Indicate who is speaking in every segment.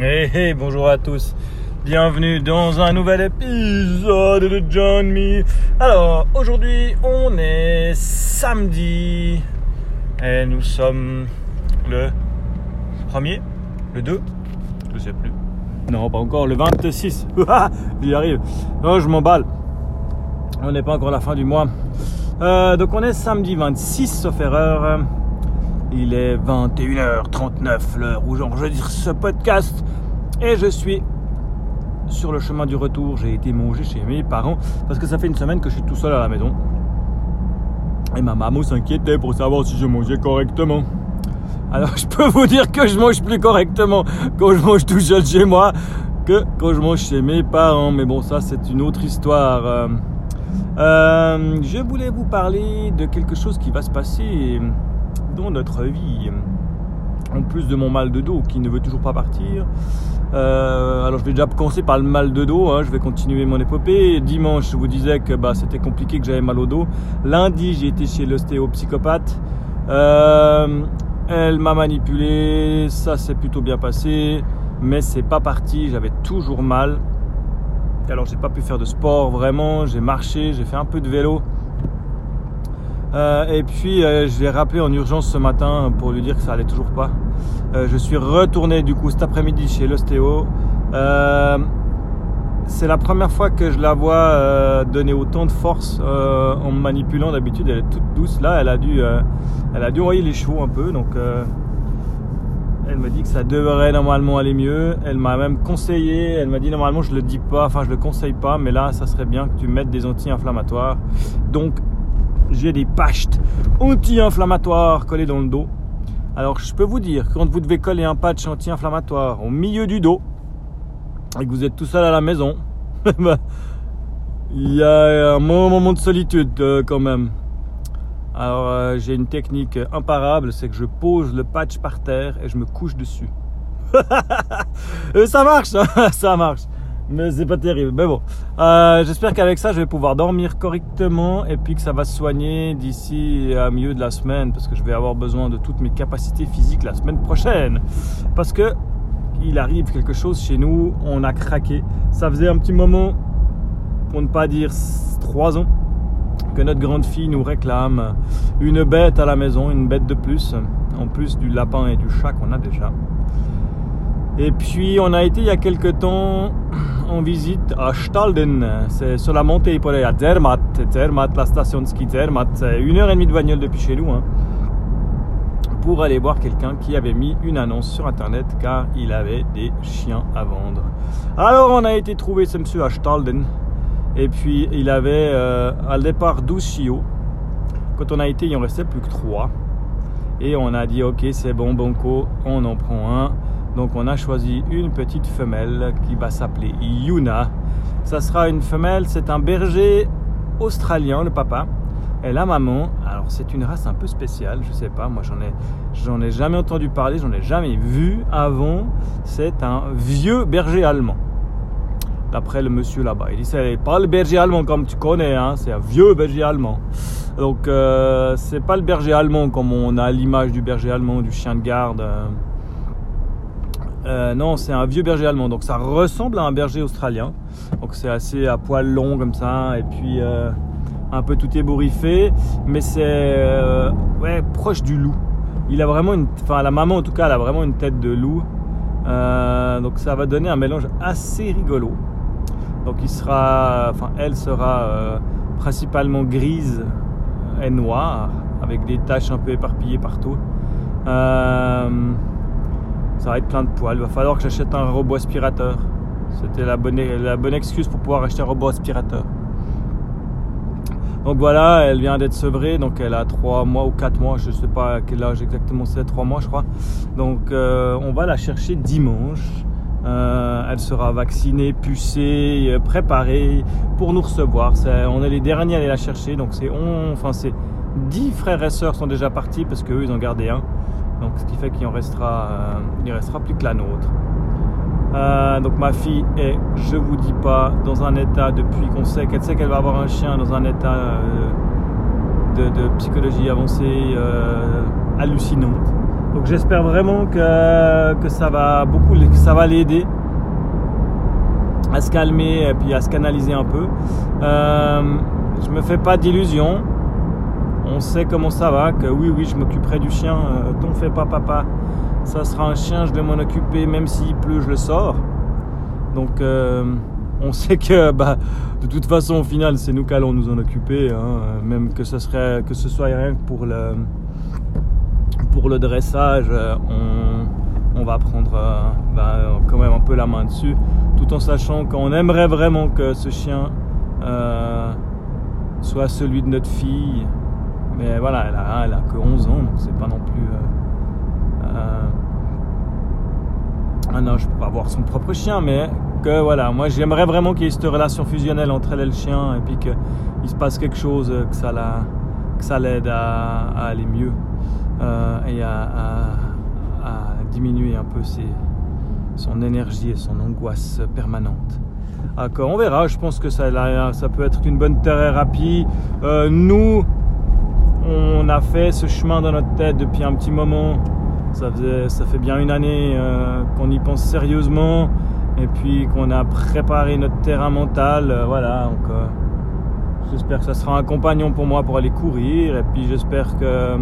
Speaker 1: Hey, hey, bonjour à tous. Bienvenue dans un nouvel épisode de John Me. Alors, aujourd'hui, on est samedi. Et nous sommes le 1er Le 2 Je sais plus. Non, pas encore. Le 26. J'y arrive. Non, je m'emballe. On n'est pas encore à la fin du mois. Euh, donc, on est samedi 26, sauf erreur. Il est 21h39, l'heure où j'enregistre ce podcast. Et je suis sur le chemin du retour. J'ai été manger chez mes parents parce que ça fait une semaine que je suis tout seul à la maison. Et ma maman s'inquiétait pour savoir si je mangeais correctement. Alors je peux vous dire que je mange plus correctement quand je mange tout seul chez moi que quand je mange chez mes parents. Mais bon, ça c'est une autre histoire. Euh, euh, je voulais vous parler de quelque chose qui va se passer dans notre vie. En plus de mon mal de dos qui ne veut toujours pas partir. Euh, alors je vais déjà commencer par le mal de dos, hein. je vais continuer mon épopée. Dimanche, je vous disais que bah, c'était compliqué, que j'avais mal au dos. Lundi, j'ai été chez l'ostéopsychopathe. Euh, elle m'a manipulé, ça s'est plutôt bien passé, mais c'est pas parti, j'avais toujours mal. Alors j'ai pas pu faire de sport vraiment, j'ai marché, j'ai fait un peu de vélo. Euh, et puis euh, je l'ai rappelé en urgence ce matin pour lui dire que ça allait toujours pas. Euh, je suis retourné du coup cet après-midi chez l'ostéo. c'est la première fois que je la vois donner autant de force en me manipulant. D'habitude elle est toute douce. Là elle a dû, elle a dû envoyer les chevaux un peu. Donc elle me dit que ça devrait normalement aller mieux. Elle m'a même conseillé. Elle m'a dit normalement je le dis pas, enfin je le conseille pas, mais là ça serait bien que tu mettes des anti-inflammatoires. Donc j'ai des pachtes anti-inflammatoires collés dans le dos. Alors je peux vous dire, quand vous devez coller un patch anti-inflammatoire au milieu du dos et que vous êtes tout seul à la maison, bah, il y a un moment de solitude euh, quand même. Alors euh, j'ai une technique imparable, c'est que je pose le patch par terre et je me couche dessus. ça marche, hein, ça marche mais c'est pas terrible. Mais bon, euh, j'espère qu'avec ça, je vais pouvoir dormir correctement et puis que ça va se soigner d'ici à milieu de la semaine parce que je vais avoir besoin de toutes mes capacités physiques la semaine prochaine. Parce que il arrive quelque chose chez nous, on a craqué. Ça faisait un petit moment, pour ne pas dire trois ans, que notre grande fille nous réclame une bête à la maison, une bête de plus, en plus du lapin et du chat qu'on a déjà. Et puis on a été il y a quelque temps en visite à Stalden, c'est sur la montée pour aller à Zermatt. Zermatt, la station de ski Zermatt, c'est une heure et demie de bagnole depuis chez nous. Hein, pour aller voir quelqu'un qui avait mis une annonce sur internet car il avait des chiens à vendre. Alors on a été trouver ce monsieur à Stalden et puis il avait euh, à départ 12 chiots. Quand on a été, il en restait plus que 3. Et on a dit ok c'est bon Banco, on en prend un. Donc on a choisi une petite femelle qui va s'appeler Yuna. Ça sera une femelle, c'est un berger australien, le papa. Et la maman, alors c'est une race un peu spéciale, je sais pas, moi j'en ai, j'en ai jamais entendu parler, j'en ai jamais vu avant. C'est un vieux berger allemand. D'après le monsieur là-bas, il dit c'est pas le berger allemand comme tu connais, hein, c'est un vieux berger allemand. Donc euh, c'est pas le berger allemand comme on a l'image du berger allemand, du chien de garde. Euh, euh, non, c'est un vieux berger allemand, donc ça ressemble à un berger australien. Donc c'est assez à poil long comme ça, et puis euh, un peu tout ébouriffé, mais c'est euh, ouais, proche du loup. Il a vraiment une, enfin la maman en tout cas, elle a vraiment une tête de loup. donc ça va donner un mélange assez rigolo. Donc il sera, enfin elle sera principalement grise et noire, avec des taches un peu éparpillées partout. Ça va être plein de poils. Il va falloir que j'achète un robot aspirateur. C'était la bonne, excuse pour pouvoir acheter un robot aspirateur. Donc voilà, elle vient d'être sevrée, donc elle a 3 mois ou 4 mois, je ne sais pas à quel âge exactement c'est, 3 mois je crois. Donc euh, on va la chercher dimanche. Euh, elle sera vaccinée, pucée, euh, préparée pour nous recevoir. on est les derniers à aller la chercher, donc c'est enfin c'est 10 frères et sœurs sont déjà partis parce qu'eux ils ont gardé un. Donc, ce qui fait qu'il en restera, euh, il restera plus que la nôtre. Euh, donc ma fille est, je vous dis pas, dans un état depuis qu'on sait qu'elle sait qu'elle va avoir un chien dans un état euh, de, psychologie avancée hallucinante. Donc j'espère vraiment que, que ça va beaucoup, que ça va l'aider à se calmer et puis à se canaliser un peu. Euh, je me fais pas d'illusions. On sait comment ça va, que oui, oui, je m'occuperai du chien. Euh, T'en fais pas, papa. Ça sera un chien, je vais m'en occuper, même s'il pleut, je le sors. Donc, euh, on sait que bah, de toute façon, au final, c'est nous qui allons nous en occuper. Hein. même que ce, serait, que ce soit rien que pour le, dressage, on, on va prendre euh, bah, quand même un peu la main dessus, tout en sachant qu'on aimerait vraiment que ce chien euh, soit celui de notre fille. Mais voilà, elle a, que 11 ans, donc c'est pas non plus. un âge pour avoir son propre chien, mais que voilà, moi j'aimerais vraiment qu'il y ait cette relation fusionnelle entre elle et le chien, et puis qu'il se passe quelque chose, que ça la, que ça l'aide à, aller mieux euh, et à, diminuer un peu ses, son énergie et son angoisse permanente. D'accord, on verra. Je pense que ça, ça peut être une bonne thérapie. Euh, nous, on a fait ce chemin dans notre tête depuis un petit moment. Ça, fait bien une année euh, qu'on y pense sérieusement et puis qu'on a préparé notre terrain mental. Euh, voilà, donc euh, j'espère que ça sera un compagnon pour moi pour aller courir et puis j'espère que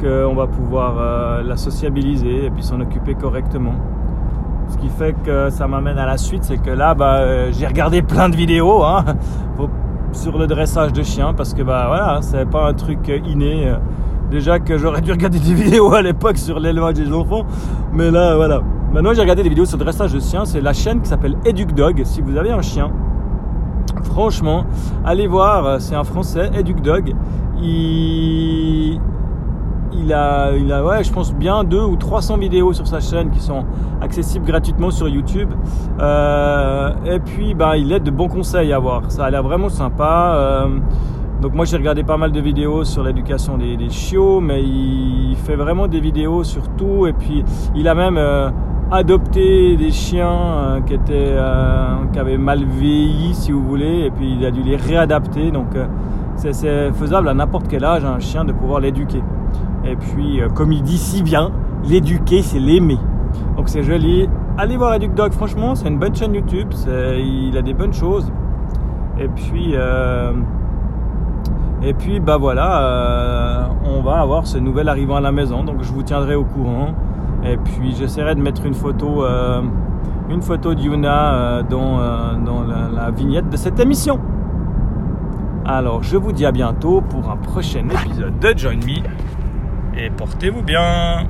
Speaker 1: qu'on va pouvoir la sociabiliser et puis s'en occuper correctement. Ce qui fait que ça m'amène à la suite, c'est que là, bah, j'ai regardé plein de vidéos hein, sur le dressage de chiens parce que bah voilà, c'est pas un truc inné. Déjà que j'aurais dû regarder des vidéos à l'époque sur l'élevage des enfants, mais là voilà. Maintenant j'ai regardé des vidéos sur le dressage de chiens, c'est la chaîne qui s'appelle EducDog. Si vous avez un chien, franchement, allez voir, c'est un français, EducDog. Il il a, il a ouais, je pense bien deux ou 300 vidéos sur sa chaîne qui sont accessibles gratuitement sur YouTube. Euh, et puis, bah, il aide de bons conseils à voir. Ça a l'air vraiment sympa. Euh, donc moi, j'ai regardé pas mal de vidéos sur l'éducation des, chiots, mais il fait vraiment des vidéos sur tout. Et puis, il a même euh, adopté des chiens qui étaient, qui avaient mal vieilli, si vous voulez, et puis il a dû les réadapter. Donc, c'est faisable à n'importe quel âge un chien de pouvoir l'éduquer. Et puis, euh, comme il dit si bien, l'éduquer, c'est l'aimer. Donc c'est joli. Allez voir EducDog, franchement, c'est une bonne chaîne YouTube. Il a des bonnes choses. Et puis, euh, et puis, bah voilà, euh, on va avoir ce nouvel arrivant à la maison. Donc je vous tiendrai au courant. Et puis j'essaierai de mettre une photo, une photo d'Yuna dans, dans la vignette de cette émission. Alors je vous dis à bientôt pour un prochain épisode de Join Me et portez-vous bien